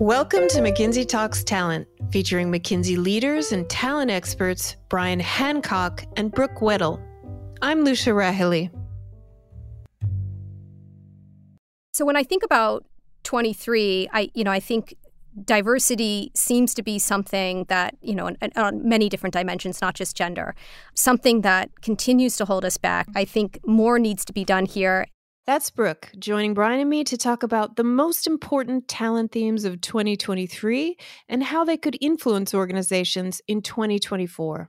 Welcome to McKinsey Talks Talent, featuring McKinsey leaders and talent experts Bryan Hancock and Brooke Weddle. I'm Lucia Rahilly. So when I think about 23, I you know I think diversity seems to be something that you know on, on, many different dimensions not just gender something that continues to hold us back i think more needs to be done here that's Brooke joining Bryan and me to talk about the most important talent themes of 2023 and how they could influence organizations in 2024.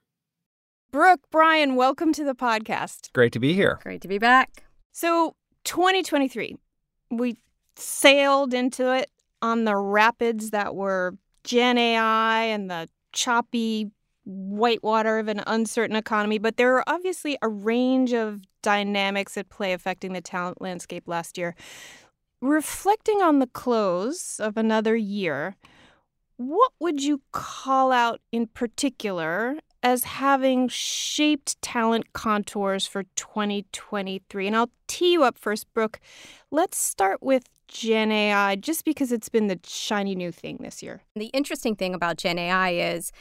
Brooke, Bryan, welcome to the podcast. Great to be here. Great to be back. So, 2023, we sailed into it on the rapids that were Gen AI and the choppy whitewater of an uncertain economy, but there are obviously a range of dynamics at play affecting the talent landscape last year. Reflecting on the close of another year, what would you call out in particular as having shaped talent contours for 2023? And I'll tee you up first, Brooke. Let's start with Gen AI, just because it's been the shiny new thing this year. The interesting thing about Gen AI is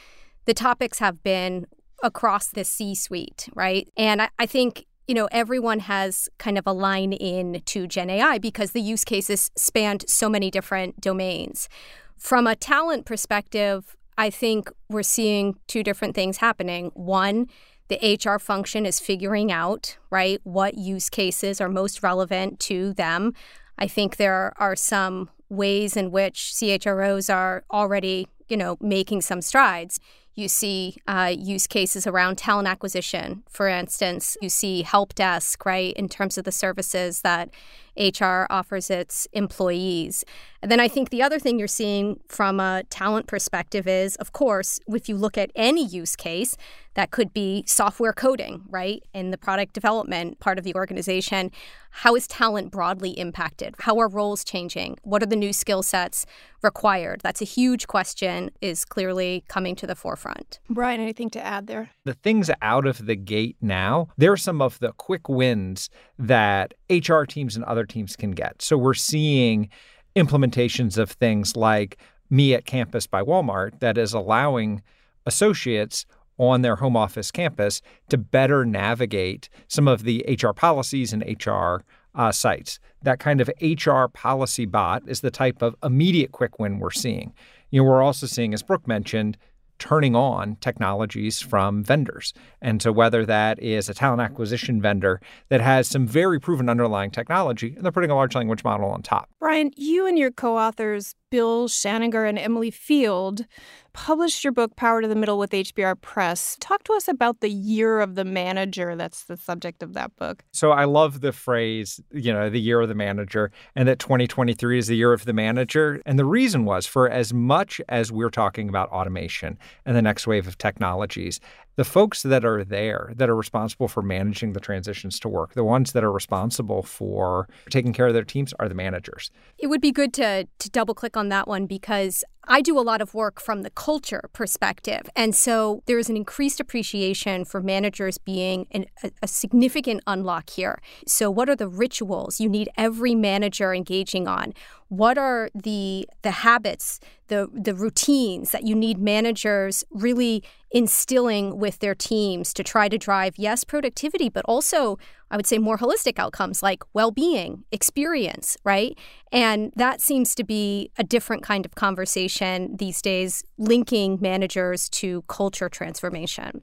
the topics have been across the C suite, right? And I, I think you know, everyone has kind of a line in to Gen AI because the use cases spanned so many different domains. From a talent perspective, I think we're seeing two different things happening. One, the HR function is figuring out, right, what use cases are most relevant to them. I think there are some ways in which CHROs are already, you know, making some strides. You see uh, use cases around talent acquisition, for instance. You see help desk, right, in terms of the services that HR offers its employees. And then I think the other thing you're seeing from a talent perspective is, of course, if you look at any use case, that could be software coding, right, in the product development part of the organization. How is talent broadly impacted? How are roles changing? What are the new skill sets required? That's a huge question, is clearly coming to the forefront. Bryan, anything to add there? The things out of the gate now, there are some of the quick wins that HR teams and other teams can get. So we're seeing implementations of things like Me at Campus by Walmart that is allowing associates on their home office campus to better navigate some of the HR policies and HR uh, sites. That kind of HR policy bot is the type of immediate quick win we're seeing. You know, we're also seeing, as Brooke mentioned, turning on technologies from vendors. And so, whether that is a talent acquisition vendor that has some very proven underlying technology, and they're putting a large language model on top. Bryan, you and your co authors, Bill Schaninger and Emily Field, published your book Power to the Middle with HBR Press. Talk to us about the year of the manager. That's the subject of that book. So I love the phrase, you know, the year of the manager, and that 2023 is the year of the manager. And the reason was for as much as we're talking about automation and the next wave of technologies, the folks that are there that are responsible for managing the transitions to work, the ones that are responsible for taking care of their teams are the managers. It would be good to to double click on that one because I do a lot of work from the culture perspective. And so there is an increased appreciation for managers being an, a, a, significant unlock here. So, what are the rituals you need every manager engaging on? What are the, the habits, the, the routines that you need managers really instilling with their teams to try to drive, yes, productivity, but also I would say more holistic outcomes like well being, experience, right? And that seems to be a different kind of conversation these days, linking managers to culture transformation.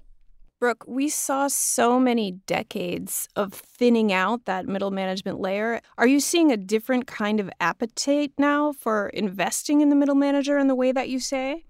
Brooke, we saw so many decades of thinning out that middle management layer. Are you seeing a different kind of appetite now for investing in the middle manager in the way that you say?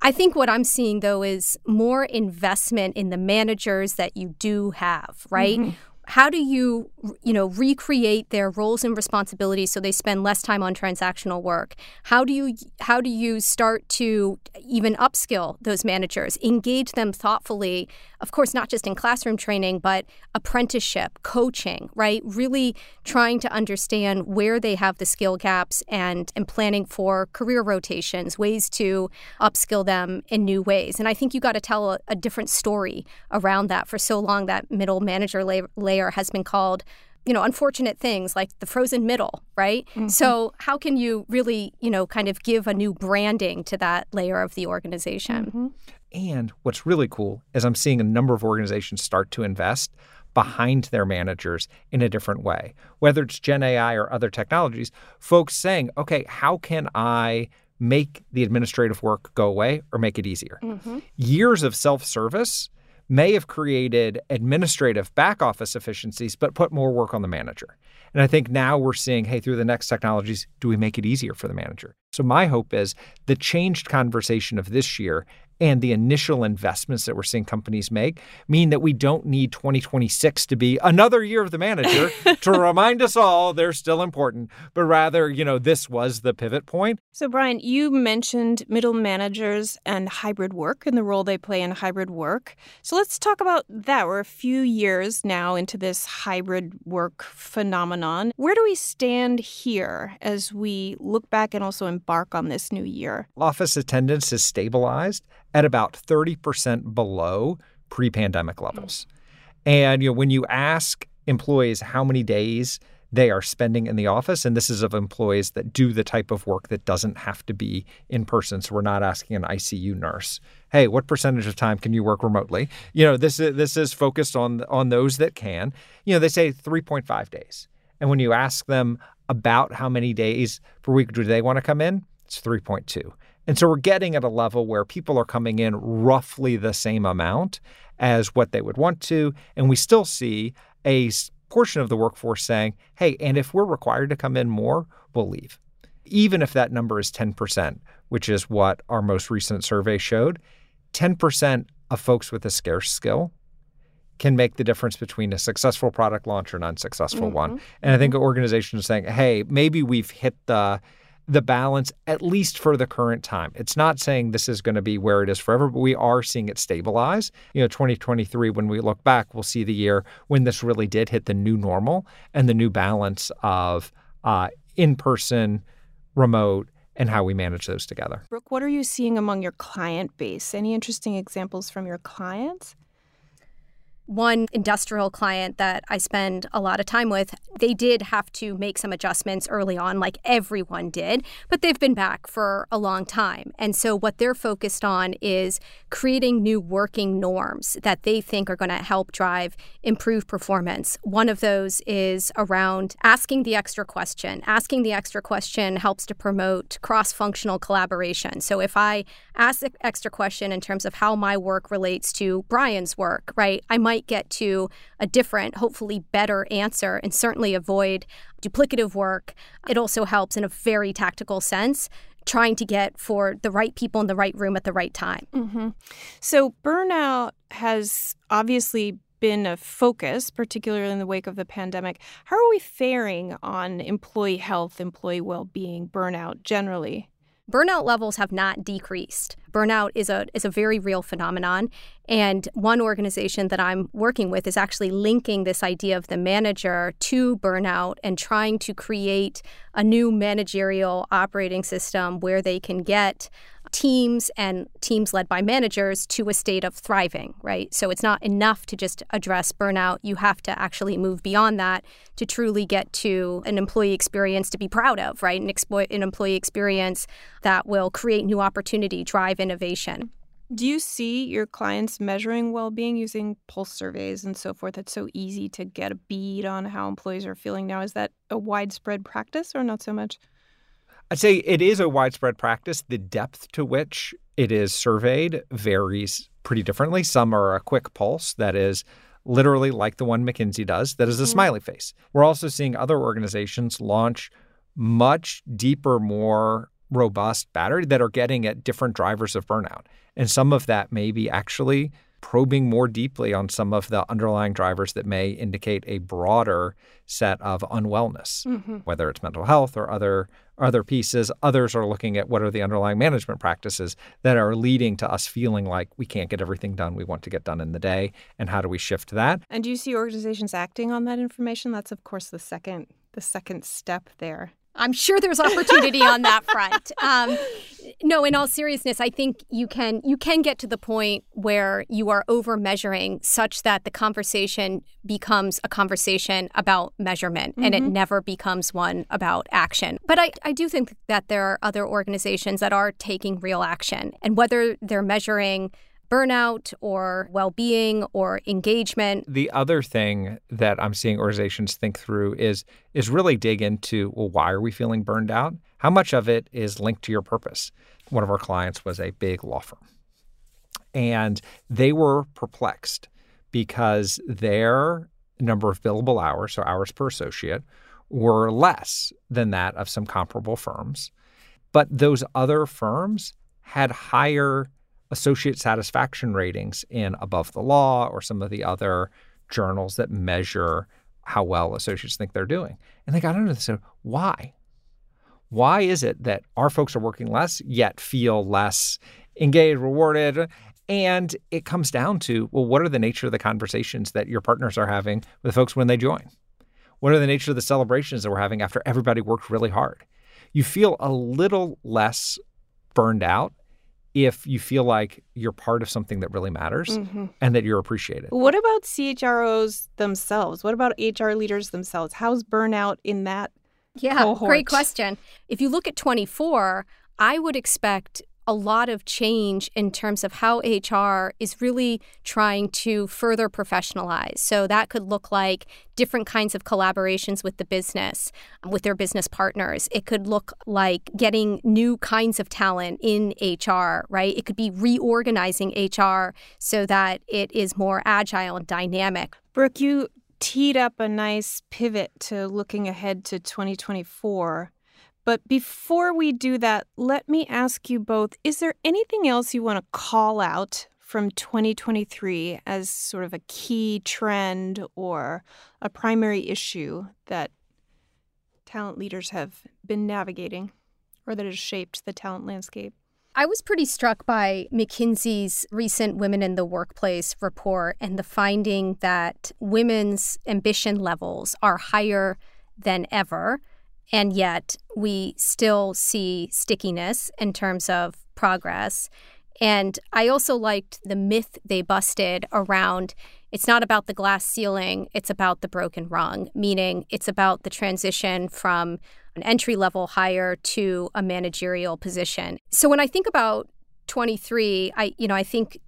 I think what I'm seeing though is more investment in the managers that you do have, right? Mm-hmm how do you you know recreate their roles and responsibilities so they spend less time on transactional work? How do you how do you start to even upskill those managers engage them thoughtfully of course not just in classroom training but apprenticeship coaching right? Really trying to understand where they have the skill gaps and and planning for career rotations ways to upskill them in new ways. And i think you got to tell a, a different story around that for so long that middle manager layer layer has been called you know, unfortunate things like the frozen middle, right? Mm-hmm. So how can you really, you know, kind of give a new branding to that layer of the organization? Mm-hmm. And what's really cool is I'm seeing a number of organizations start to invest behind their managers in a different way. Whether it's Gen AI or other technologies, folks saying, okay, how can I make the administrative work go away or make it easier? Mm-hmm. Years of self service may have created administrative back office efficiencies, but put more work on the manager. And I think now we're seeing, hey, through the next technologies, do we make it easier for the manager? So my hope is the changed conversation of this year and the initial investments that we're seeing companies make mean that we don't need 2026 to be another year of the manager to remind us all they're still important, but rather, you know, this was the pivot point. So, Bryan, you mentioned middle managers and hybrid work and the role they play in hybrid work. So, let's talk about that. We're a few years now into this hybrid work phenomenon. Where do we stand here as we look back and also embark on this new year? Office attendance has stabilized at about 30% below pre pandemic levels. And you know, when you ask employees how many days they are spending in the office, and this is of employees that do the type of work that doesn't have to be in person. So we're not asking an ICU nurse, hey, what percentage of time can you work remotely? You know, this is this is focused on on those that can. You know, they say 3.5 days. And when you ask them about how many days per week do they want to come in, it's 3.2. And so we're getting at a level where people are coming in roughly the same amount as what they would want to. And we still see a portion of the workforce saying, hey, and if we're required to come in more, we'll leave. Even if that number is 10%, which is what our most recent survey showed, 10% of folks with a scarce skill can make the difference between a successful product launch or an unsuccessful mm-hmm. one. And I think mm-hmm. organizations are saying, hey, maybe we've hit the the balance, at least for the current time. It's not saying this is going to be where it is forever, but we are seeing it stabilize. You know, 2023, when we look back, we'll see the year when this really did hit the new normal and the new balance of uh, in person, remote, and how we manage those together. Brooke, what are you seeing among your client base? Any interesting examples from your clients? One industrial client that I spend a lot of time with, they did have to make some adjustments early on, like everyone did, but they've been back for a long time. And so, what they're focused on is creating new working norms that they think are going to help drive improved performance. One of those is around asking the extra question. Asking the extra question helps to promote cross functional collaboration. So, if I ask the extra question in terms of how my work relates to Bryan's work, right, I might might get to a different, hopefully better answer and certainly avoid duplicative work. It also helps in a very tactical sense trying to get for the right people in the right room at the right time. Mm-hmm. So, burnout has obviously been a focus, particularly in the wake of the pandemic. How are we faring on employee health, employee well being, burnout generally? Burnout levels have not decreased. Burnout is a is a very real phenomenon and one organization that I'm working with is actually linking this idea of the manager to burnout and trying to create a new managerial operating system where they can get teams and teams led by managers to a state of thriving, right? So it's not enough to just address burnout. You have to actually move beyond that to truly get to an employee experience to be proud of, right? An, expo- an employee experience that will create new opportunity, drive innovation. Do you see your clients measuring well being using pulse surveys and so forth? It's so easy to get a bead on how employees are feeling now. Is that a widespread practice or not so much? I'd say it is a widespread practice. The depth to which it is surveyed varies pretty differently. Some are a quick pulse that is literally like the one McKinsey does, that is a mm-hmm. smiley face. We're also seeing other organizations launch much deeper, more robust battery that are getting at different drivers of burnout. And some of that may be actually probing more deeply on some of the underlying drivers that may indicate a broader set of unwellness, mm-hmm. whether it's mental health or other other pieces. Others are looking at what are the underlying management practices that are leading to us feeling like we can't get everything done we want to get done in the day, and how do we shift that? And do you see organizations acting on that information? That's of course the second the second step there. I'm sure there's opportunity on that front. Um, no, in all seriousness, I think you can you can get to the point where you are over measuring such that the conversation becomes a conversation about measurement mm-hmm. and it mm-hmm. never becomes one about action. But I, I do think that there are other organizations that are taking real action. And whether they're measuring burnout or well being or engagement. The other thing that I'm seeing organizations think through is is really dig into well, why are we feeling burned out? How much of it is linked to your purpose? One of our clients was a big law firm. And they were perplexed because their number of billable hours, so hours per associate, were less than that of some comparable firms. But those other firms had higher associate satisfaction ratings in Above the Law or some of the other journals that measure how well associates think they're doing. And they got into this and said, why? Why is it that our folks are working less yet feel less engaged, rewarded? And it comes down to, well, what are the nature of the conversations that your partners are having with folks when they join? What are the nature of the celebrations that we're having after everybody worked really hard? You feel a little less burned out if you feel like you're part of something that really matters mm-hmm. and that you're appreciated. What about CHROs themselves? What about HR leaders themselves? How's burnout in that? Yeah, cohort? great question. If you look at 24, I would expect a lot of change in terms of how HR is really trying to further professionalize. So that could look like different kinds of collaborations with the business, with their business partners. It could look like getting new kinds of talent in HR, right? It could be reorganizing HR so that it is more agile and dynamic. Brooke, you teed up a nice pivot to looking ahead to 2024. But before we do that, let me ask you both is there anything else you want to call out from 2023 as sort of a key trend or a primary issue that talent leaders have been navigating or that has shaped the talent landscape? I was pretty struck by McKinsey's recent Women in the Workplace report and the finding that women's ambition levels are higher than ever. And yet we still see stickiness in terms of progress. And I also liked the myth they busted around it's not about the glass ceiling, it's about the broken rung, meaning it's about the transition from an entry level hire to a managerial position. So when I think about 23, I you know, I think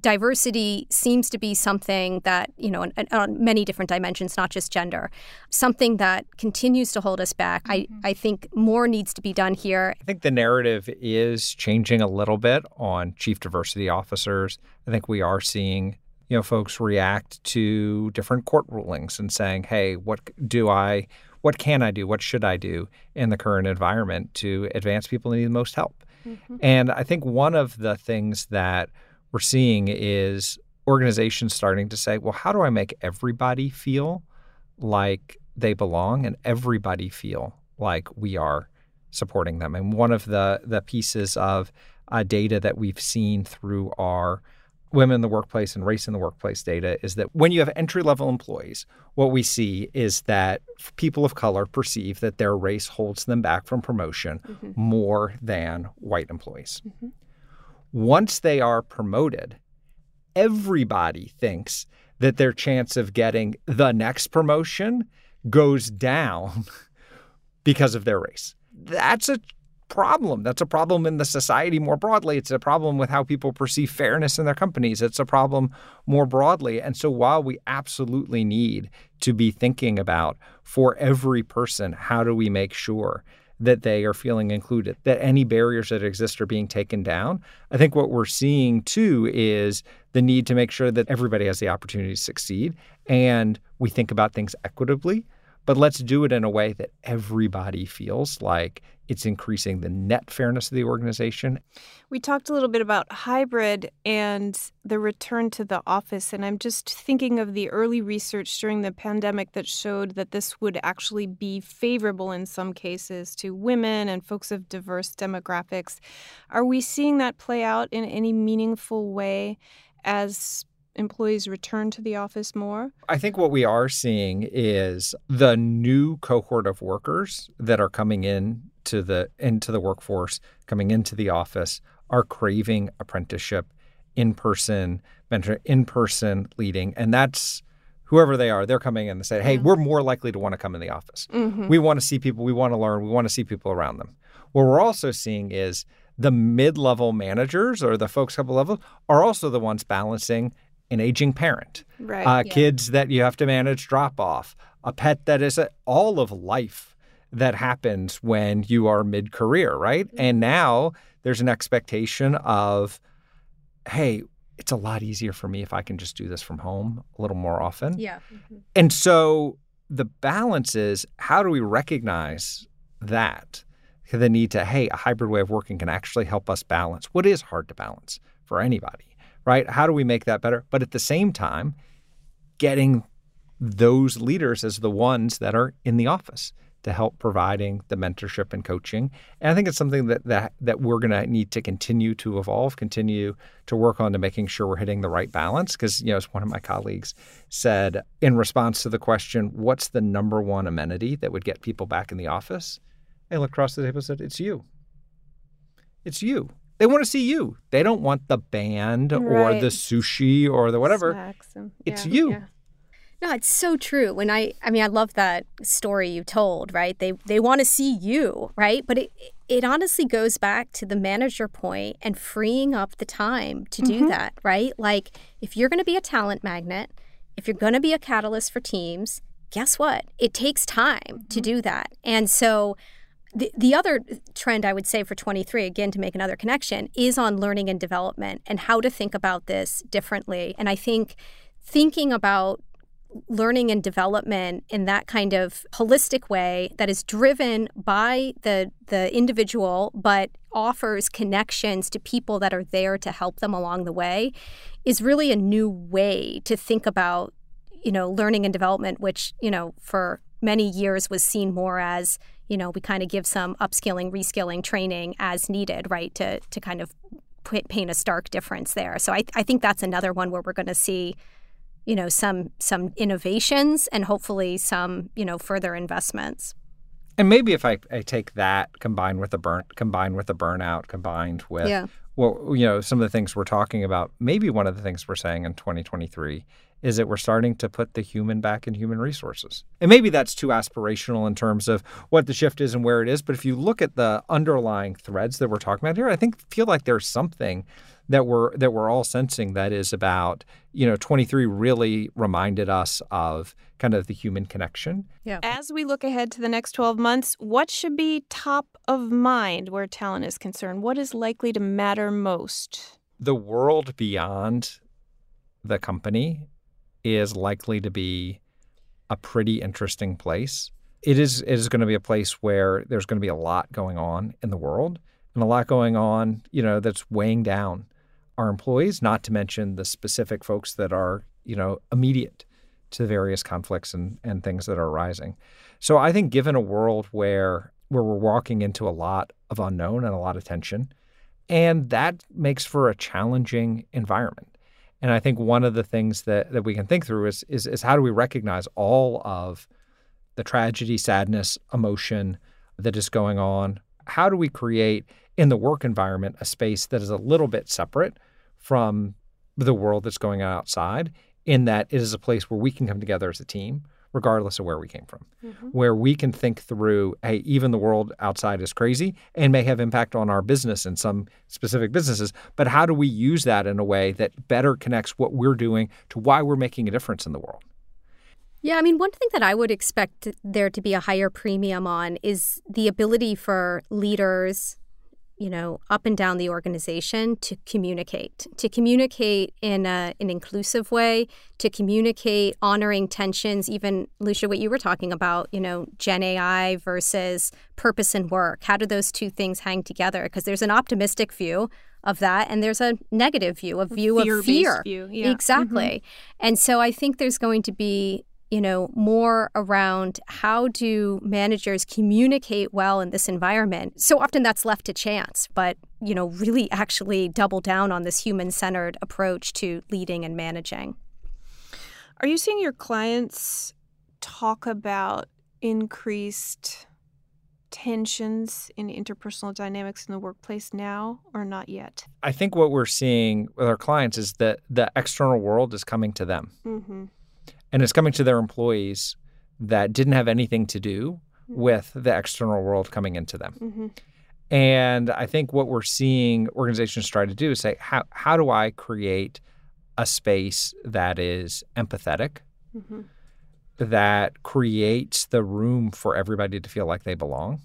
diversity seems to be something that, you know, on, on, many different dimensions, not just gender, something that continues to hold us back. Mm-hmm. I, I think more needs to be done here. I think the narrative is changing a little bit on chief diversity officers. I think we are seeing you know folks react to different court rulings and saying hey what do i what can i do what should i do in the current environment to advance people who need the most help mm-hmm. and i think one of the things that we're seeing is organizations starting to say, well, how do I make everybody feel like they belong and everybody feel like we are supporting them? And one of the the pieces of uh, data that we've seen through our women in the workplace and race in the workplace data is that when you have entry level employees, what we see is that people of color perceive that their race holds them back from promotion mm-hmm. more than white employees. Mm-hmm once they are promoted, everybody thinks that their chance of getting the next promotion goes down because of their race. That's a problem. That's a problem in the society more broadly. It's a problem with how people perceive fairness in their companies. It's a problem more broadly. And so while we absolutely need to be thinking about for every person, how do we make sure that they are feeling included, that any barriers that exist are being taken down. I think what we're seeing too is the need to make sure that everybody has the opportunity to succeed and we think about things equitably but let's do it in a way that everybody feels like it's increasing the net fairness of the organization. We talked a little bit about hybrid and the return to the office. And I'm just thinking of the early research during the pandemic that showed that this would actually be favorable in some cases to women and folks of diverse demographics. Are we seeing that play out in any meaningful way as employees return to the office more? I think what we are seeing is the new cohort of workers that are coming in to the into the workforce, coming into the office, are craving apprenticeship, in person mentor, in person leading, and that's whoever they are. They're coming in and say, "Hey, we're more likely to want to come in the office. Mm-hmm. We want to see people. We want to learn. We want to see people around them." What we're also seeing is the mid-level managers or the folks couple levels are also the ones balancing an aging parent, Right. uh, Yeah. kids that you have to manage drop off, a pet that is a, all of life that happens when you are mid career, right? And now there's an expectation of, hey, it's a lot easier for me if I can just do this from home a little more often. Yeah. And so the balance is how do we recognize that? The need to, hey, a hybrid way of working can actually help us balance what is hard to balance for anybody, right? How do we make that better? But at the same time, getting those leaders as the ones that are in the office to help providing the mentorship and coaching. And I think it's something that that that we're going to need to continue to evolve, continue to work on to making sure we're hitting the right balance because you know as one of my colleagues said in response to the question, what's the number one amenity that would get people back in the office? I looked across the table and said, it's you. It's you. They want to see you. They don't want the band or the sushi or the whatever. And- It's yeah, you. yeah. No, it's so true. When I, I mean, I love that story you told. Right? They they want to see you, right? But it it honestly goes back to the manager point and freeing up the time to do mm-hmm. that, right? Like if you're going to be a talent magnet, if you're going to be a catalyst for teams, guess what? It takes time to mm-hmm. do that, and so. The, the other trend I would say for 23, again, to make another connection, is on learning and development and how to think about this differently. And I think thinking about learning and development in that kind of holistic way that is driven by the the individual but offers connections to people that are there to help them along the way is really a new way to think about you know learning and development which you know for many years was seen more as you know we kind of give some upskilling reskilling training as needed right to to kind of paint a stark difference there so I, I think that's another one where we're going to see you know some some innovations and hopefully some you know further investments And maybe if I, I take that combined with the burn combined with the burnout, combined with Yeah. well, you know, some of the things we're talking about, maybe one of the things we're saying in 2023 is that we're starting to put the human back in human resources. And maybe that's too aspirational in terms of what the shift is and where it is. But if you look at the underlying threads that we're talking about here, I think feel like there's something that we're that we're all sensing that is about, you know, 23 really reminded us of kind of the human connection Yeah. As we look ahead to the next 12 months, what should be top of mind where talent is concerned? What is likely to matter most? the world beyond the company is likely to be a pretty interesting place. It is it is going to be a place where there's going to be a lot going on in the world and a lot going on, you know, that's weighing down our employees, not to mention the specific folks that are, you know, immediate to the various conflicts and, and things that are arising. So I think given a world where where we're walking into a lot of unknown and a lot of tension, and that makes for a challenging environment. And I think one of the things that, that we can think through is, is is how do we recognize all of the tragedy, sadness, emotion that is going on? How do we create in the work environment a space that is a little bit separate from the world that's going on outside, in that it is a place where we can come together as a team, regardless of where we came from, mm-hmm. where we can think through, hey, even the world outside is crazy and may have impact on our business and some specific businesses, but how do we use that in a way that better connects what we're doing to why we're making a difference in the world? Yeah, I mean, one thing that I would expect there to be a higher premium on is the ability for leaders, you know, up and down the organization to communicate, to communicate in a, an inclusive way, to communicate honoring tensions, even, Lucia, what you were talking about, you know, Gen AI versus purpose and work. How do those two things hang together? Because there's an optimistic view of that and there's a negative view, a view of fear. view, yeah. Mm-hmm. Exactly. And so I think there's going to be you know, more around how do managers communicate well in this environment. So often that's left to chance, but, you know, really actually double down on this human centered approach to leading and managing. Are you seeing your clients talk about increased tensions in interpersonal dynamics in the workplace now or not yet? I think what we're seeing with our clients is that the external world is coming to them. Mm-hmm. And it's coming to their employees that didn't have anything to do with the external world coming into them. Mm-hmm. And I think what we're seeing organizations try to do is say, how, how do I create a space that is empathetic, Mm-hmm. that creates the room for everybody to feel like they belong,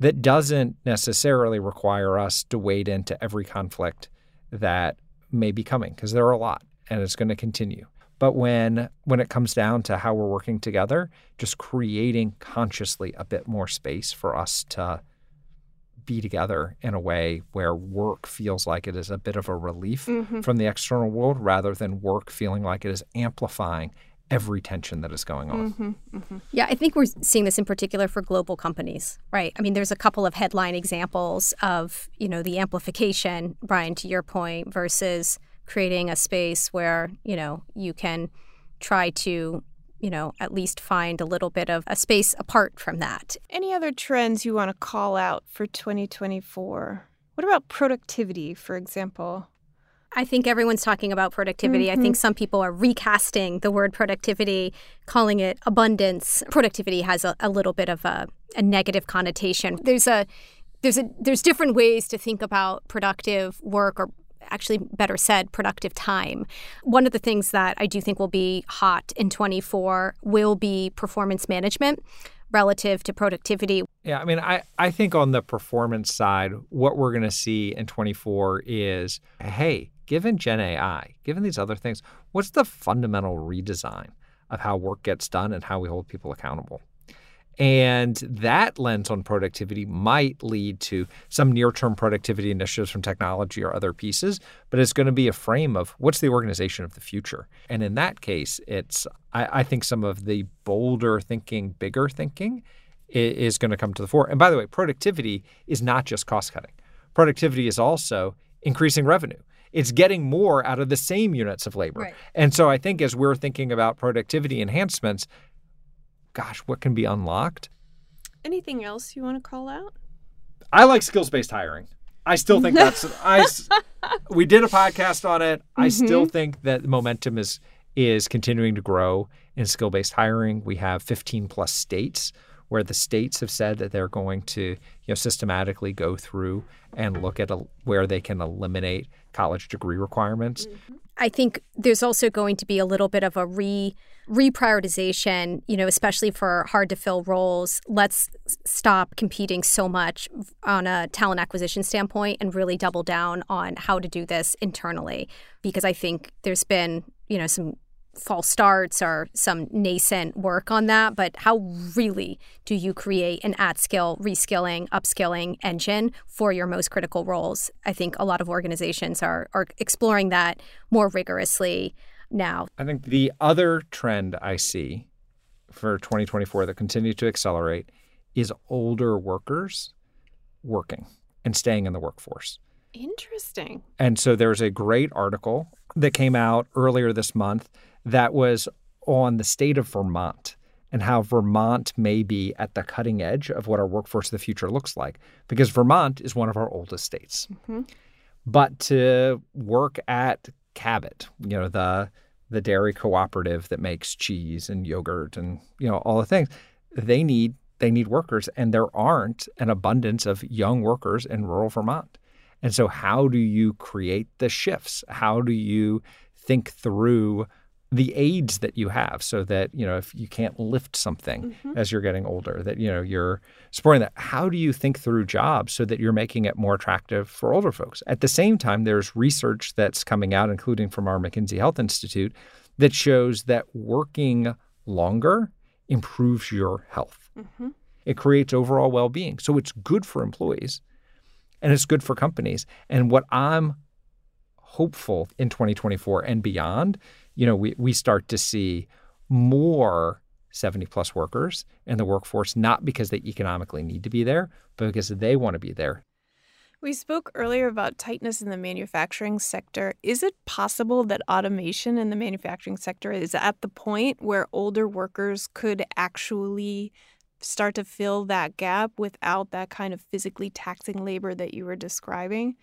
that doesn't necessarily require us to wade into every conflict that may be coming, because there are a lot and it's going to continue. But when when it comes down to how we're working together, just creating consciously a bit more space for us to be together in a way where work feels like it is a bit of a relief Mm-hmm. from the external world rather than work feeling like it is amplifying every tension that is going on. Mm-hmm. Mm-hmm. Yeah, I think we're seeing this in particular for global companies, right? I mean, there's a couple of headline examples of, you know, the amplification, Bryan, to your point, versus creating a space where, you know, you can try to, you know, at least find a little bit of a space apart from that. Any other trends you want to call out for 2024? What about productivity, for example? I think everyone's talking about productivity. I think mm-hmm. some people are recasting the word productivity, calling it abundance. Productivity has a, a little bit of a, a negative connotation. There's a there's a there's different ways to think about productive work or actually better said productive time. One of the things that I do think will be hot in 24 will be performance management relative to productivity. Yeah, I mean, I, I think on the performance side, what we're going to see in 24 is hey, given Gen AI, given these other things, what's the fundamental redesign of how work gets done and how we hold people accountable? And that lens on productivity might lead to some near term productivity initiatives from technology or other pieces, but it's going to be a frame of what's the organization of the future. And in that case, it's, I, I think, some of the bolder thinking, bigger thinking is going to come to the fore. And by the way, productivity is not just cost cutting, productivity is also increasing revenue. It's getting more out of the same units of labor. Right. And so I think as we're thinking about productivity enhancements, gosh, what can be unlocked? Anything else you want to call out? I like skills based hiring. I still think that's I. s- We did a podcast on it. I mm-hmm. still think that the momentum is is continuing to grow in skill based hiring. We have 15 plus states where the states have said that they're going to you know systematically go through and look at a, where they can eliminate college degree requirements. Mm-hmm. I think there's also going to be a little bit of a re reprioritization, you know, especially for hard to fill roles. Let's stop competing so much on a talent acquisition standpoint and really double down on how to do this internally because I think there's been, you know, some false starts or some nascent work on that, but how really do you create an at skill, reskilling, upskilling engine for your most critical roles? I think a lot of organizations are are exploring that more rigorously now. I think the other trend I see for 2024 that continues to accelerate is older workers working and staying in the workforce. Interesting. And so there's a great article that came out earlier this month that was on the state of Vermont and how Vermont may be at the cutting edge of what our workforce of the future looks like because Vermont is one of our oldest states. Mm-hmm. But to work at Cabot, you know, the the dairy cooperative that makes cheese and yogurt and you know all the things, they need they need workers and there aren't an abundance of young workers in rural Vermont. And so how do you create the shifts? How do you think through the aids that you have so that, you know, if you can't lift something mm-hmm. as you're getting older, that, you know, you're supporting that. How do you think through jobs so that you're making it more attractive for older folks? At the same time, there's research that's coming out, including from our McKinsey Health Institute, that shows that working longer improves your health. Mm-hmm. It creates overall well being. So it's good for employees and it's good for companies. And what I'm hopeful in 2024 and beyond, you know, we, we start to see more 70 plus workers in the workforce, not because they economically need to be there, but because they want to be there. We spoke earlier about tightness in the manufacturing sector. Is it possible that automation in the manufacturing sector is at the point where older workers could actually start to fill that gap without that kind of physically taxing labor that you were describing?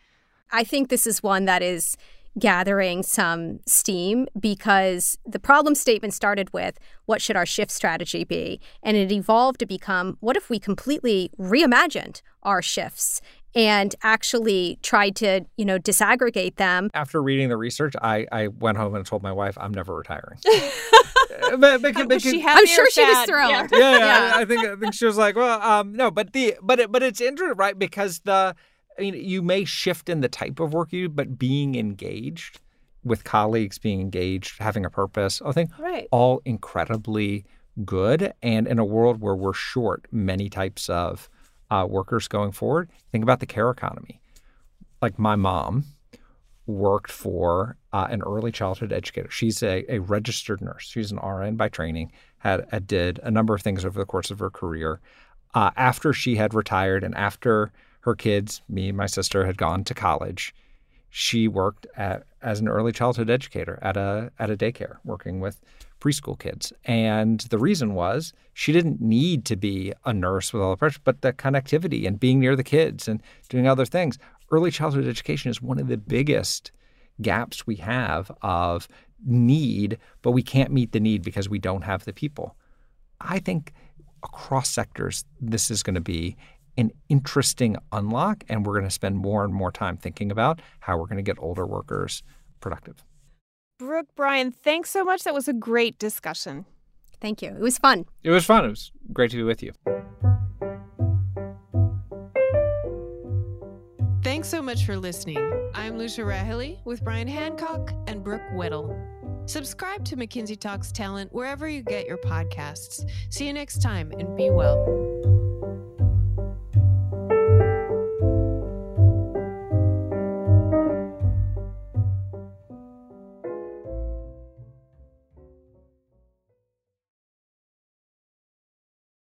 I think this is one that is gathering some steam because the problem statement started with what should our shift strategy be? And it evolved to become what if we completely reimagined our shifts and actually tried to, you know, disaggregate them. After reading the research, I, I went home and told my wife I'm never retiring. but, because, because, she I'm sure she was thrilled. Yeah, yeah, yeah. I, I, think I think she was like, well, um, no, but the but it, but it's interesting, right? Because the I mean, you may shift in the type of work you do, but being engaged with colleagues, being engaged, having a purpose, I think right. all incredibly good. And in a world where we're short many types of uh, workers going forward, think about the care economy. Like my mom worked for uh, an early childhood educator. She's a, a, registered nurse. She's an RN by training. Had, had did a number of things over the course of her career. Uh, after she had retired and after her kids, me and my sister, had gone to college. She worked at, as an early childhood educator at a at a daycare, working with preschool kids. And the reason was she didn't need to be a nurse with all the pressure, but the connectivity and being near the kids and doing other things. Early childhood education is one of the biggest gaps we have of need, but we can't meet the need because we don't have the people. I think across sectors, this is going to be an interesting unlock, and we're going to spend more and more time thinking about how we're going to get older workers productive. Brooke, Bryan, thanks so much. That was a great discussion. Thank you. It was fun. It was fun. It was great to be with you. Thanks so much for listening. I'm Lucia Rahilly with Bryan Hancock and Brooke Weddle. Subscribe to McKinsey Talks Talent wherever you get your podcasts. See you next time and be well.